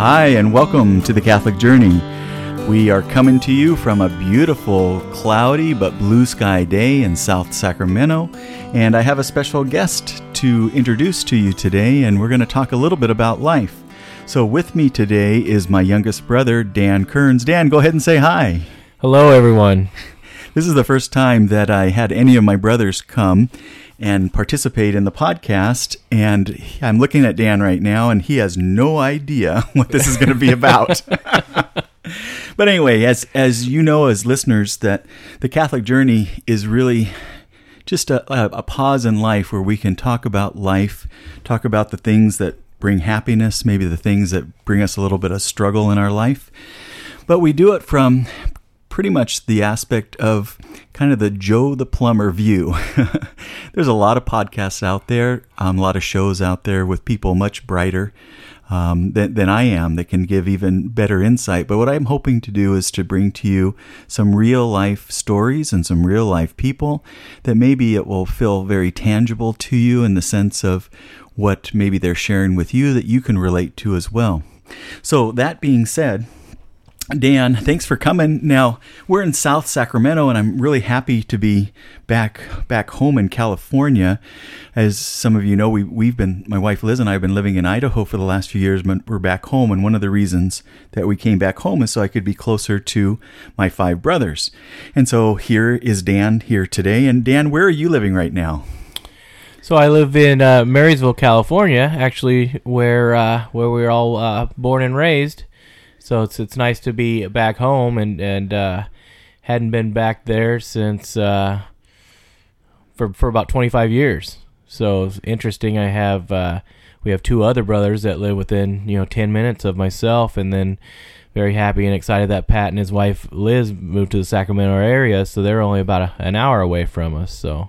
Hi, and welcome to the Catholic Journey. We are coming to you from a beautiful, cloudy but blue sky day in South Sacramento, and I have a special guest to introduce to you today, and we're going to talk a little bit about life. So, with me today is my youngest brother, Dan Kearns. Dan, go ahead and say hi. Hello, everyone. This is the first time that I had any of my brothers come and participate in the podcast. And I'm looking at Dan right now, and he has no idea what this is going to be about. but anyway, as as you know, as listeners, that the Catholic journey is really just a, a, a pause in life where we can talk about life, talk about the things that bring happiness, maybe the things that bring us a little bit of struggle in our life. But we do it from pretty much the aspect of kind of the Joe the Plumber view. There's a lot of podcasts out there, um, a lot of shows out there with people much brighter um, than, than I am that can give even better insight. But what I'm hoping to do is to bring to you some real life stories and some real life people that maybe it will feel very tangible to you in the sense of what maybe they're sharing with you that you can relate to as well. So, that being said, Dan, thanks for coming. Now we're in South Sacramento, and I'm really happy to be back back home in California. As some of you know, we we've been my wife Liz and I have been living in Idaho for the last few years, but we're back home. And one of the reasons that we came back home is so I could be closer to my five brothers. And so here is Dan here today. And Dan, where are you living right now? So I live in uh, Marysville, California, actually, where uh, where we were all uh, born and raised. So it's it's nice to be back home and and uh, hadn't been back there since uh, for for about 25 years. So it's interesting. I have uh, we have two other brothers that live within you know 10 minutes of myself, and then very happy and excited that Pat and his wife Liz moved to the Sacramento area, so they're only about a, an hour away from us. So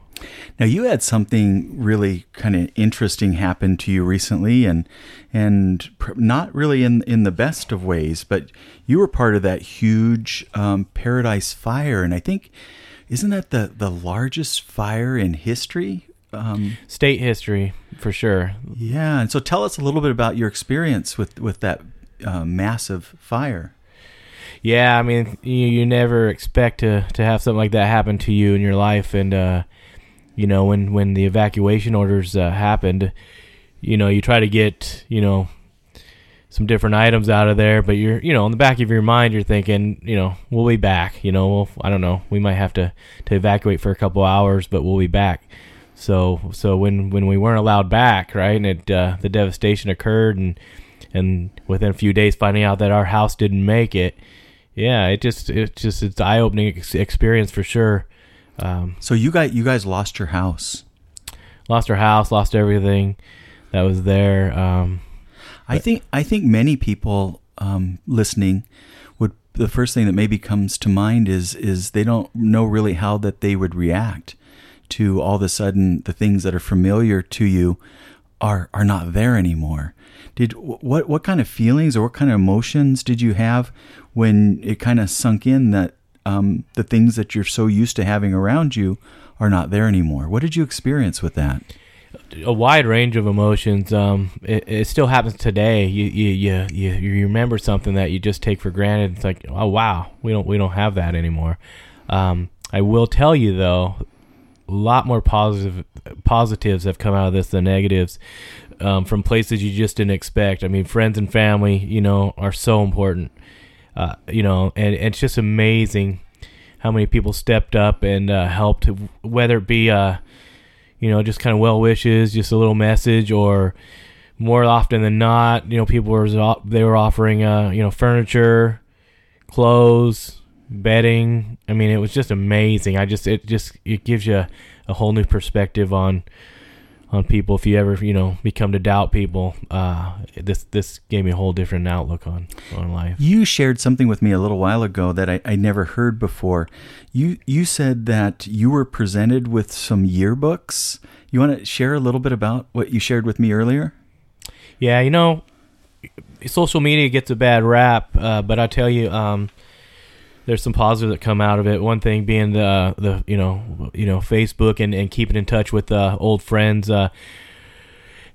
now you had something really kind of interesting happen to you recently, and and not really in in the best of ways, but you were part of that huge um, Paradise Fire, and I think isn't that the the largest fire in history? Um, State history for sure. Yeah, and so tell us a little bit about your experience with with that uh, massive fire. Yeah, I mean, you, you never expect to, to have something like that happen to you in your life, and uh, you know when when the evacuation orders uh, happened you know you try to get you know some different items out of there but you're you know in the back of your mind you're thinking you know we'll be back you know we'll, i don't know we might have to to evacuate for a couple hours but we'll be back. So so when when we weren't allowed back right and it uh, the devastation occurred and and within a few days finding out that our house didn't make it yeah it just it just it's eye-opening ex- experience for sure um, so you guys, you guys lost your house. Lost our house, lost everything that was there. Um, I think I think many people um, listening would the first thing that maybe comes to mind is is they don't know really how that they would react to all of a sudden the things that are familiar to you are are not there anymore. Did what what kind of feelings or what kind of emotions did you have when it kind of sunk in that um, the things that you're so used to having around you are not there anymore. What did you experience with that? A wide range of emotions. Um, it, it, still happens today. You, you you you remember something that you just take for granted. It's like, oh wow, we don't we don't have that anymore. Um, I will tell you though, a lot more positive positives have come out of this than negatives. Um, from places you just didn't expect. I mean, friends and family, you know, are so important. Uh, you know, and, and, it's just amazing how many people stepped up and uh, helped, whether it be, uh, you know, just kind of well wishes, just a little message, or more often than not, you know, people were they were offering, uh, you know, furniture, clothes, bedding. I mean, it was just amazing. I just it just it gives you a, a whole new perspective on on people. If you ever you know become to doubt people uh, this this gave me a whole different outlook on on life. You shared something with me a little while ago that I, I never heard before. You you said that you were presented with some yearbooks. You want to share a little bit about what you shared with me earlier? Yeah you know social media gets a bad rap uh, but i tell you um, there's some positives that come out of it. One thing being the the you know you know Facebook and, and keeping in touch with uh, old friends. Uh,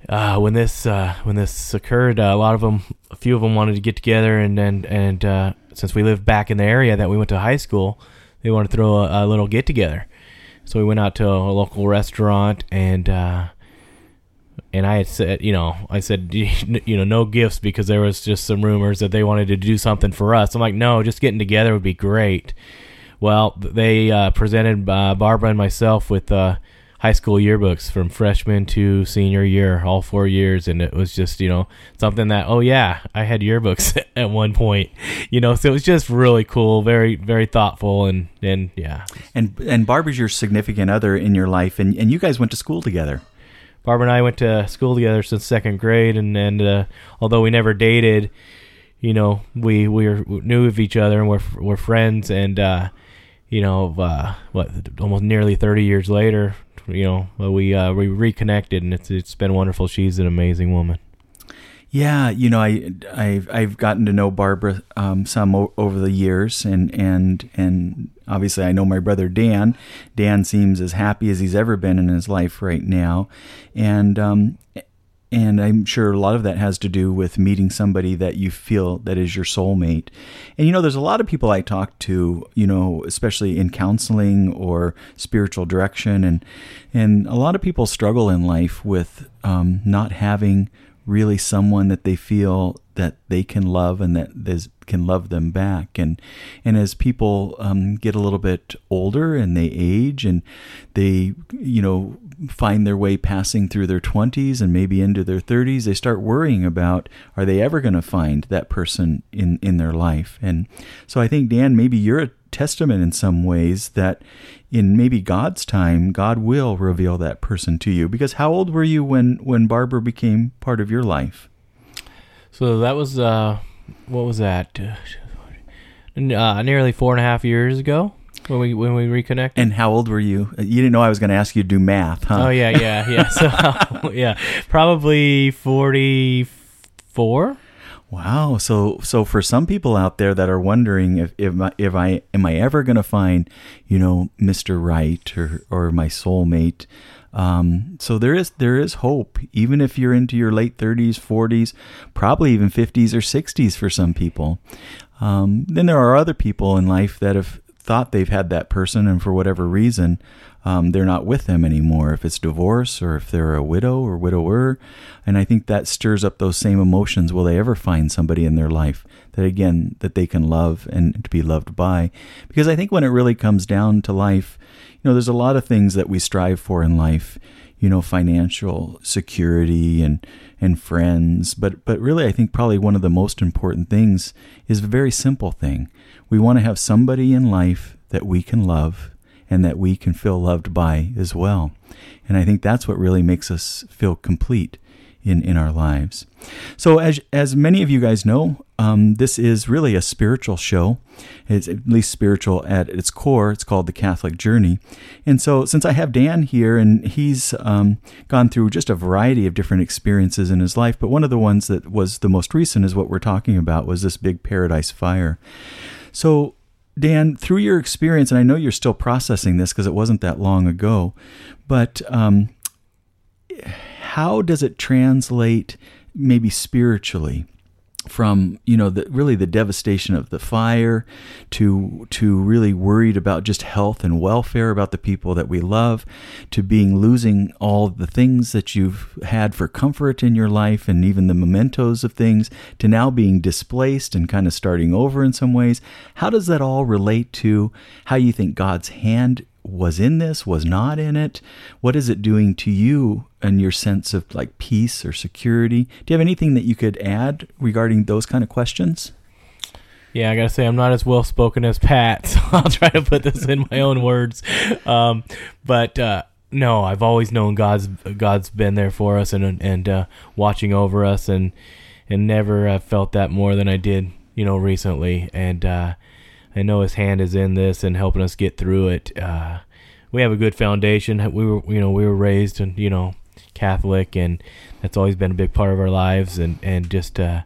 uh, when this uh, when this occurred, uh, a lot of them, a few of them wanted to get together, and and and uh, since we lived back in the area that we went to high school, they wanted to throw a, a little get together. So we went out to a local restaurant, and and I had said, you know, I said, you know, no gifts because there was just some rumors that they wanted to do something for us. I'm like, no, just getting together would be great. Well, they uh, presented uh, Barbara and myself with uh, high school yearbooks from freshman to senior year, all four years, and it was just you know something that oh yeah, I had yearbooks at one point, you know, so it was just really cool, very very thoughtful, and and yeah. And and Barbara's your significant other in your life, and and you guys went to school together. Barbara and I went to school together since second grade, and and uh, although we never dated, you know, we we were, knew of each other and we're we're friends, and uh, you know, uh, what almost nearly thirty years later, you know, we uh, we reconnected, and it's it's been wonderful. She's an amazing woman. Yeah, you know, I I've I've gotten to know Barbara um, some o- over the years, and and and obviously I know my brother Dan. Dan seems as happy as he's ever been in his life right now, and um, and I'm sure a lot of that has to do with meeting somebody that you feel that is your soulmate. And you know, there's a lot of people I talk to, you know, especially in counseling or spiritual direction, and and a lot of people struggle in life with um, not having really someone that they feel that they can love and that can love them back. And and as people um, get a little bit older and they age and they you know find their way passing through their 20s and maybe into their 30s, they start worrying about are they ever going to find that person in in their life. And so I think Dan, maybe you're a testament in some ways that in maybe God's time, God will reveal that person to you. Because how old were you when when Barbara became part of your life? So that was uh, what was that? Uh, nearly four and a half years ago when we when we reconnect. And how old were you? You didn't know I was going to ask you to do math, huh? Oh yeah, yeah, yeah. So yeah, probably forty four. Wow. So so for some people out there that are wondering if if I, if I am I ever going to find, you know, Mr. Right or or my soulmate, um, so there is there is hope, even if you're into your late 30s, 40s, probably even 50s or 60s for some people. Um, then there are other people in life that have thought they've had that person, and for whatever reason, um, they're not with them anymore. If it's divorce or if they're a widow or widower, and I think that stirs up those same emotions. Will they ever find somebody in their life that again that they can love and to be loved by? Because I think when it really comes down to life you know, there's a lot of things that we strive for in life, you know, financial security and and friends, but but really I think probably one of the most important things is a very simple thing. We want to have somebody in life that we can love and that we can feel loved by as well. And I think that's what really makes us feel complete in, in our lives. So, as, as many of you guys know, um, this is really a spiritual show. It's at least spiritual at its core. It's called The Catholic Journey. And so, since I have Dan here and he's um, gone through just a variety of different experiences in his life, but one of the ones that was the most recent is what we're talking about was this big paradise fire. So, Dan, through your experience, and I know you're still processing this because it wasn't that long ago, but um, how does it translate maybe spiritually from you know the, really the devastation of the fire to to really worried about just health and welfare about the people that we love to being losing all the things that you've had for comfort in your life and even the mementos of things to now being displaced and kind of starting over in some ways. How does that all relate to how you think God's hand was in this, was not in it? What is it doing to you and your sense of like peace or security? Do you have anything that you could add regarding those kind of questions? Yeah, I gotta say I'm not as well spoken as Pat, so I'll try to put this in my own words. Um, but uh, no, I've always known God's God's been there for us and and uh, watching over us, and and never uh, felt that more than I did, you know, recently. And I know His hand is in this and helping us get through it. Uh, we have a good foundation. We were, you know, we were raised and you know Catholic, and that's always been a big part of our lives. And and just uh,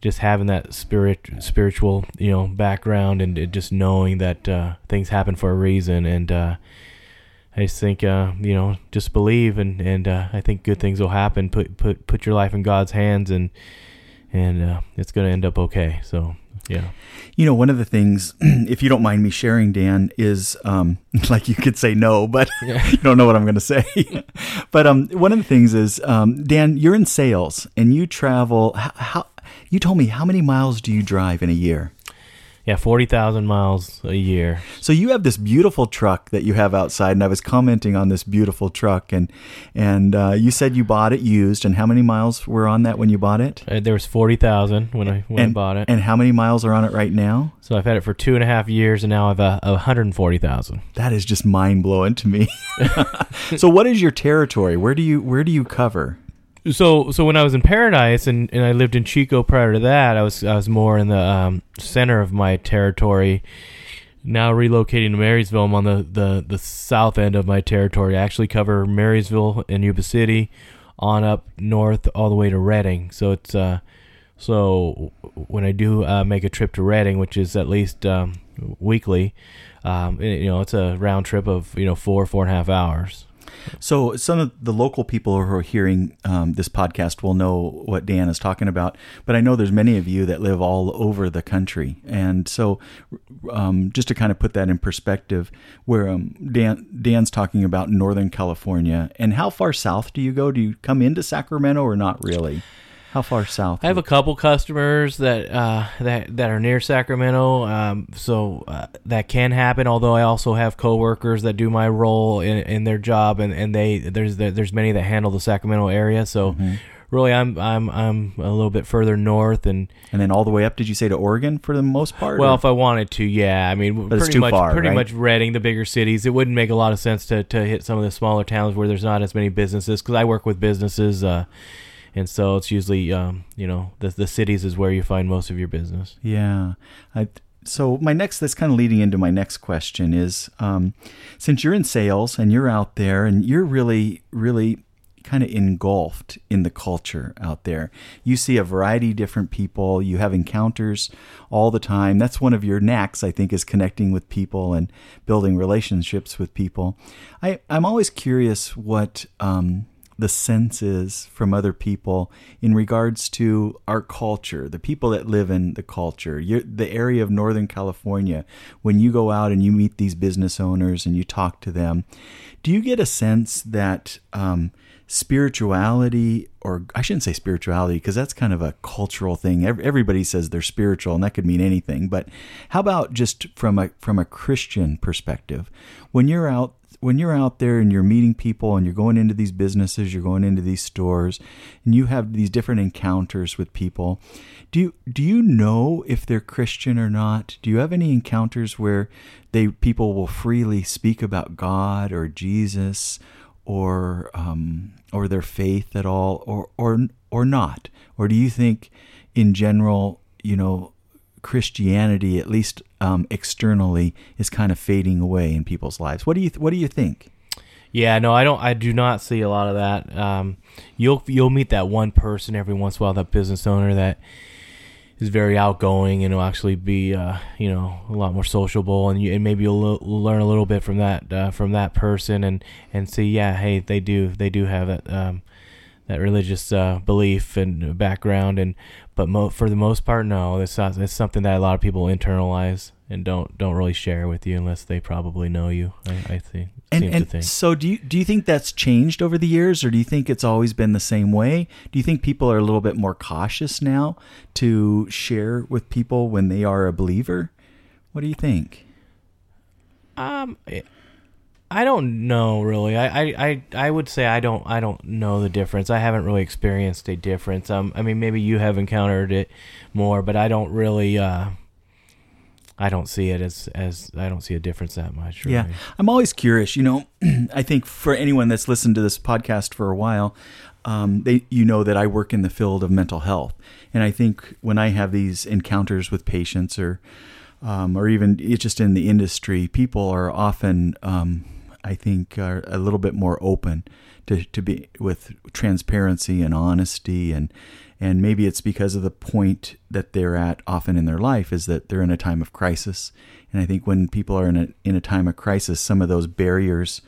just having that spirit, spiritual, you know, background, and just knowing that uh, things happen for a reason, and uh, I just think uh, you know, just believe, and and uh, I think good things will happen. Put put put your life in God's hands, and and uh, it's going to end up okay. So yeah. You know, one of the things, if you don't mind me sharing, Dan, is um, like you could say no, but Yeah. you don't know what I'm going to say. but um, one of the things is, um, Dan, you're in sales and you travel. How, how you told me how many miles do you drive in a year? Yeah, forty thousand miles a year. So you have this beautiful truck that you have outside, and I was commenting on this beautiful truck, and and uh, you said you bought it used, and how many miles were on that when you bought it? Uh, there was forty thousand when I when and, I bought it. And how many miles are on it right now? so I've had it for two and a half years, and now I've uh, one hundred and forty thousand. That is just mind blowing to me. so what is your territory? Where do you where do you cover? So so when I was in Paradise and, and I lived in Chico prior to that, I was I was more in the um, center of my territory. Now relocating to Marysville, I'm on the, the, the south end of my territory. I actually cover Marysville and Yuba City, on up north all the way to Redding. So it's uh so when I do uh, make a trip to Redding, which is at least um, weekly, um, you know it's a round trip of you know four four and a half hours. So some of the local people who are hearing um, this podcast will know what Dan is talking about, but I know there's many of you that live all over the country, and so um, just to kind of put that in perspective, where um, Dan Dan's talking about Northern California, and how far south do you go? Do you come into Sacramento or not really? How far south? I have a couple customers that uh, that that are near Sacramento, um, so uh, that can happen. Although I also have coworkers that do my role in, in their job, and, and they there's there's many that handle the Sacramento area. So Mm-hmm. really, I'm I'm I'm a little bit further north, and and then all the way up. Did you say to Oregon for the most part? well, or- if I wanted to, yeah. I mean, But it's pretty too much far, pretty right? much Redding, the bigger cities. It wouldn't make a lot of sense to to hit some of the smaller towns where there's not as many businesses because I work with businesses. Uh, and so it's usually, um, you know, the the cities is where you find most of your business. Yeah. I, so my next, that's kind of leading into my next question is, um, since you're in sales and you're out there and you're really, really kind of engulfed in the culture out there, you see a variety of different people. You have encounters all the time. That's one of your knacks, I think, is connecting with people and building relationships with people. I, I'm always curious what, um, the senses from other people in regards to our culture, the people that live in the culture, you the area of Northern California. When you go out and you meet these business owners and you talk to them, do you get a sense that um, spirituality, or I shouldn't say spirituality because that's kind of a cultural thing. Ev- Everybody says they're spiritual, and that could mean anything. But how about just from a from a Christian perspective? When you're out when you're out there and you're meeting people and you're going into these businesses, you're going into these stores, and you have these different encounters with people, do you do you know if they're Christian or not? Do you have any encounters where they people will freely speak about God or Jesus or um, or their faith at all, or or or not? Or do you think, in general, you know, Christianity, at least um, externally, is kind of fading away in people's lives. What do you What do you think? Yeah, no, I don't. I do not see a lot of that. Um, you'll you'll meet that one person every once in a while, that business owner that is very outgoing and will actually be, uh, you know, a lot more sociable, and you and maybe you'll lo- learn a little bit from that uh, from that person, and and see, yeah, hey, they do they do have that um, that religious uh, belief and background, and but mo- for the most part, no, it's not. It's something that a lot of people internalize and don't don't really share with you unless they probably know you. I, I think. And, seem to and think. so, do you do you think that's changed over the years, or do you think it's always been the same way? Do you think people are a little bit more cautious now to share with people when they are a believer? What do you think? Um, I don't know really. I, I, I, I would say I don't I don't know the difference. I haven't really experienced a difference. Um, I mean maybe you have encountered it more, but I don't really. Uh, I don't see it as as I don't see a difference that much. Really. Yeah, I'm always curious. You know, I think for anyone that's listened to this podcast for a while, um, they you know that I work in the field of mental health, and I think when I have these encounters with patients or um, or even it's just in the industry, people are often um, I think are a little bit more open to, to be with transparency and honesty and and maybe it's because of the point that they're at often in their life is that they're in a time of crisis and I think when people are in a in a time of crisis some of those barriers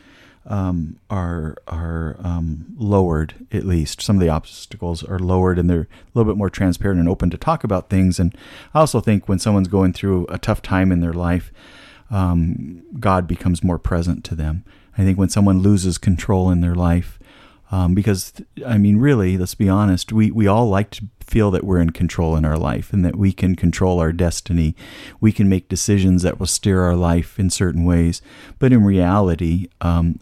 um, are are um, lowered at least. Some of the obstacles are lowered, and they're a little bit more transparent and open to talk about things. And I also think when someone's going through a tough time in their life, um, God becomes more present to them. I think when someone loses control in their life, um, because I mean, really, let's be honest, we we all like to feel that we're in control in our life and that we can control our destiny. We can make decisions that will steer our life in certain ways. But in reality, um,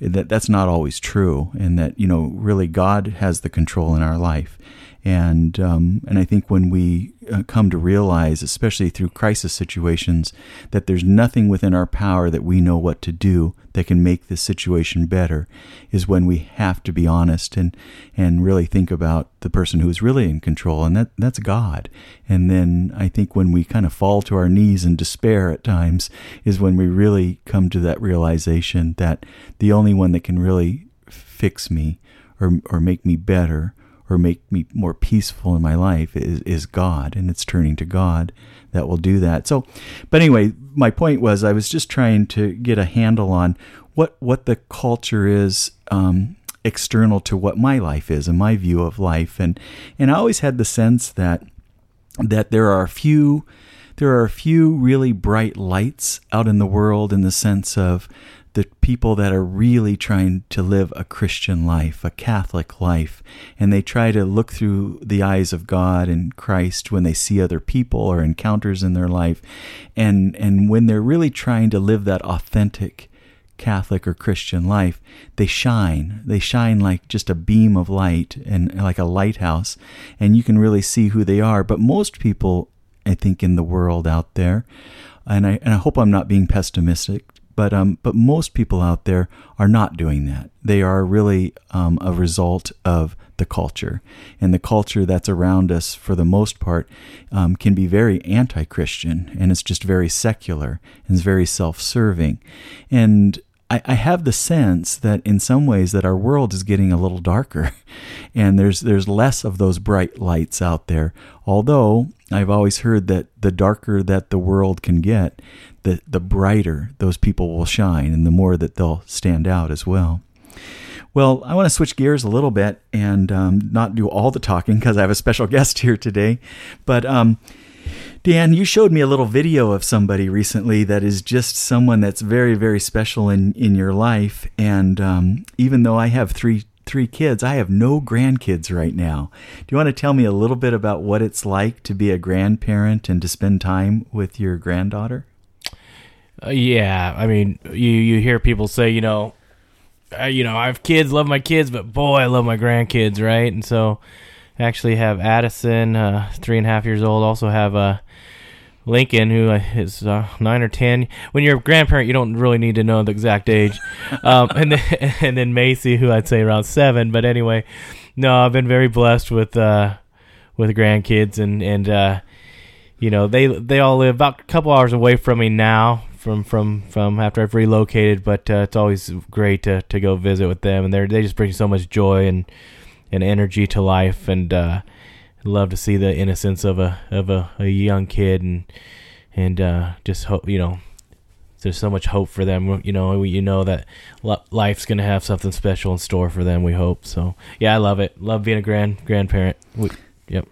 that that's not always true, and that you know really God has the control in our life, and um, and I think when we uh, come to realize, especially through crisis situations, that there's nothing within our power that we know what to do that can make this situation better, is when we have to be honest and and really think about the person who is really in control, and that that's God. And then I think when we kind of fall to our knees in despair at times is when we really come to that realization that the only one that can really fix me or or make me better or make me more peaceful in my life is, is God, and it's turning to God that will do that. So, but anyway, my point was I was just trying to get a handle on what what the culture is um, external to what my life is and my view of life, and and I always had the sense that that there are a few there are a few really bright lights out in the world in the sense of the people that are really trying to live a Christian life, a Catholic life, and they try to look through the eyes of God and Christ when they see other people or encounters in their life. And, and when they're really trying to live that authentic Catholic or Christian life, they shine. They shine like just a beam of light and like a lighthouse, and you can really see who they are. But most people, I think, in the world out there, and I, and I hope I'm not being pessimistic, but um, but most people out there are not doing that. They are really um, a result of the culture, and the culture that's around us, for the most part, um, can be very anti-Christian, and it's just very secular and it's very self-serving, and I, I have the sense that in some ways that our world is getting a little darker, and there's there's less of those bright lights out there. Although I've always heard that the darker that the world can get, the the brighter those people will shine, and the more that they'll stand out as well. Well, I want to switch gears a little bit and um, not do all the talking because I have a special guest here today, but. Um, Dan, you showed me a little video of somebody recently that is just someone that's very, very special in, in your life. And um, even though I have three three kids, I have no grandkids right now. Do you want to tell me a little bit about what it's like to be a grandparent and to spend time with your granddaughter? Uh, yeah, I mean, you you hear people say, you know, you know, I have kids, love my kids, but boy, I love my grandkids, right? And so, actually have Addison, uh, three and a half years old. Also have uh, Lincoln, who is uh, nine or ten. When you're a grandparent, you don't really need to know the exact age. Um, and then and then Macy, who I'd say around seven. But anyway, no, I've been very blessed with uh, with grandkids, and and uh, you know they they all live about a couple hours away from me now. From from from after I've relocated, but uh, it's always great to, to go visit with them, and they they just bring so much joy and and energy to life, and uh, love to see the innocence of a of a, a young kid, and and uh, just hope you know. There's so much hope for them, you know. You know that life's gonna have something special in store for them. We hope so. Yeah, I love it. Love being a grand grandparent. We, yep.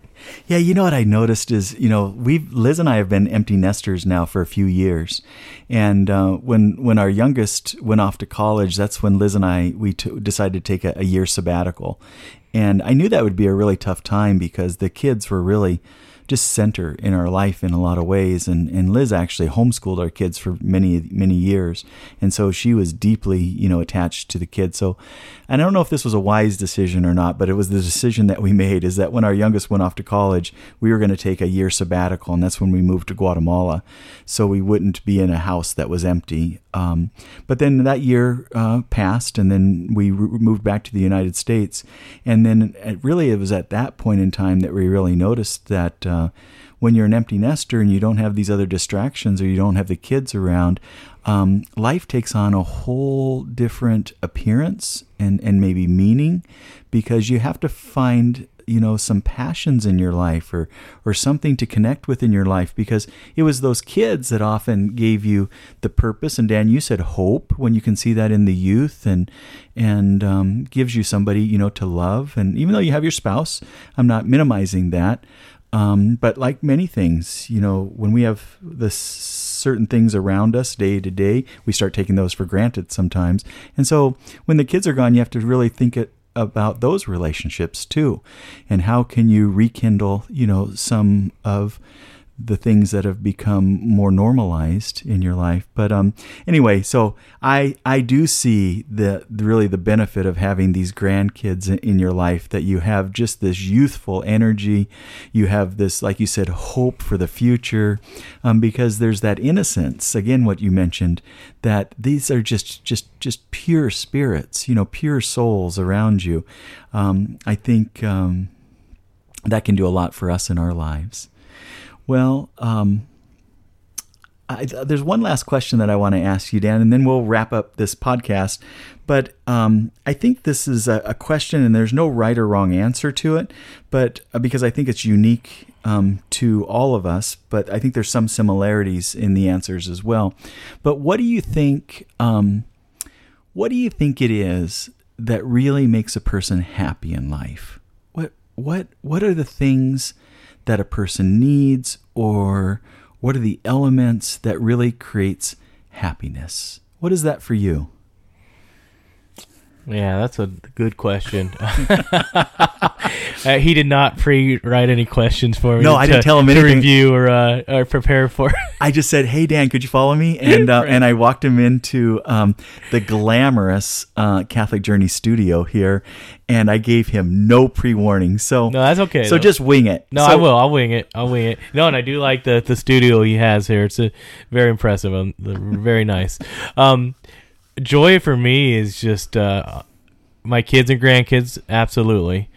Yeah, you know what I noticed is, you know, we Liz and I have been empty nesters now for a few years, and uh, when when our youngest went off to college, that's when Liz and I we t- decided to take a, a year sabbatical, and I knew that would be a really tough time because the kids were really just center in our life in a lot of ways. And, and Liz actually homeschooled our kids for many, many years. And so she was deeply, you know, attached to the kids. So and I don't know if this was a wise decision or not, but it was the decision that we made is that when our youngest went off to college, we were going to take a year sabbatical. And that's when we moved to Guatemala. So we wouldn't be in a house that was empty. Um, but then that year uh, passed, and then we re- moved back to the United States. And then it really, it was at that point in time that we really noticed that uh, when you're an empty nester and you don't have these other distractions or you don't have the kids around, um, life takes on a whole different appearance and, and maybe meaning because you have to find you know some passions in your life or or something to connect with in your life because it was those kids that often gave you the purpose. And Dan you said hope when you can see that in the youth and and um, gives you somebody you know to love. And even though you have your spouse I'm not minimizing that. Um, but like many things you know when we have the certain things around us day to day we start taking those for granted sometimes. And so when the kids are gone you have to really think it about those relationships too. And how can you rekindle you know some of the things that have become more normalized in your life. But um, anyway, so I I do see the really the benefit of having these grandkids in your life that you have just this youthful energy, you have this like you said hope for the future, um, because there's that innocence again what you mentioned that these are just just just pure spirits, you know, pure souls around you. Um, I think um, that can do a lot for us in our lives. Well, um, I, there's one last question that I want to ask you, Dan, and then we'll wrap up this podcast. But um, I think this is a, a, question, and there's no right or wrong answer to it, but uh, because I think it's unique um, to all of us, but I think there's some similarities in the answers as well. But what do you think? Um, what do you think it is that really makes a person happy in life? What what what are the things? That a person needs or what are the elements that really creates happiness? What is that for you yeah, that's a good question. uh, he did not pre-write any questions for me. No, I didn't tell him anything. To review or uh, or prepare for. I just said, "Hey, Dan, could you follow me?" And uh, right. and I walked him into um, the glamorous uh, Catholic Journey studio here, and I gave him no pre-warning. So no, that's okay. So though. just wing it. No, so, I will. I'll wing it. I'll wing it. No, and I do like the the studio he has here. It's a, very impressive and very nice. Um, joy for me is just uh, my kids and grandkids, absolutely.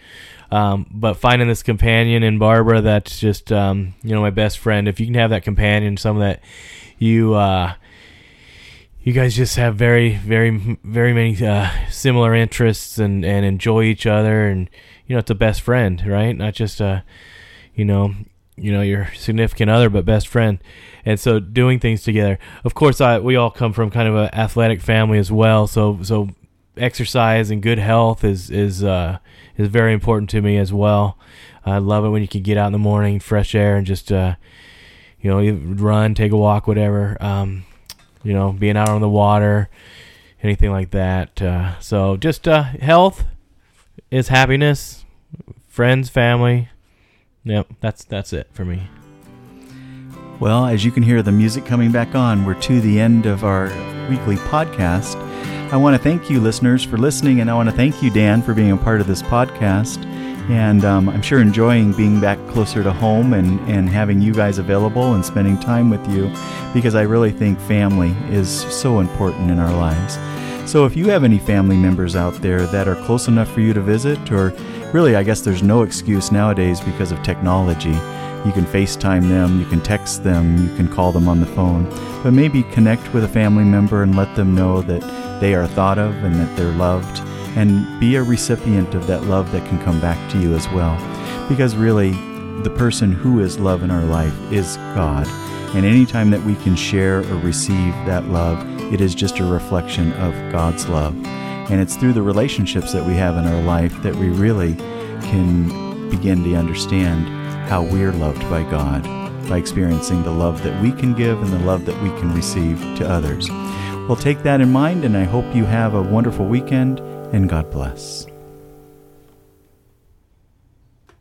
Um, but finding this companion in Barbara, that's just um, you know my best friend. If you can have that companion, some that you uh, you guys just have very very very many uh, similar interests and and enjoy each other, and you know it's a best friend, right? Not just a you know you know your significant other, but best friend and so doing things together. Of course, I we all come from kind of an athletic family as well, so so exercise and good health is is uh, is very important to me as well. I love it when you can get out in the morning, fresh air, and just uh, you know run, take a walk, whatever. Um, you know, being out on the water, anything like that. Uh, so just uh, health is happiness, friends, family. Yep, that's that's it for me. Well, as you can hear the music coming back on, we're to the end of our weekly podcast. I want to thank you, listeners, for listening, and I want to thank you, Dan, for being a part of this podcast. And um, I'm sure enjoying being back closer to home and, and having you guys available and spending time with you because I really think family is so important in our lives. So if you have any family members out there that are close enough for you to visit, or really, I guess there's no excuse nowadays because of technology you can FaceTime them, you can text them, you can call them on the phone, but maybe connect with a family member and let them know that they are thought of and that they're loved, and be a recipient of that love that can come back to you as well. Because really, the person who is love in our life is God. And anytime that we can share or receive that love, it is just a reflection of God's love. And it's through the relationships that we have in our life that we really can begin to understand how we're loved by God by experiencing the love that we can give and the love that we can receive to others. Well, take that in mind, and I hope you have a wonderful weekend, and God bless.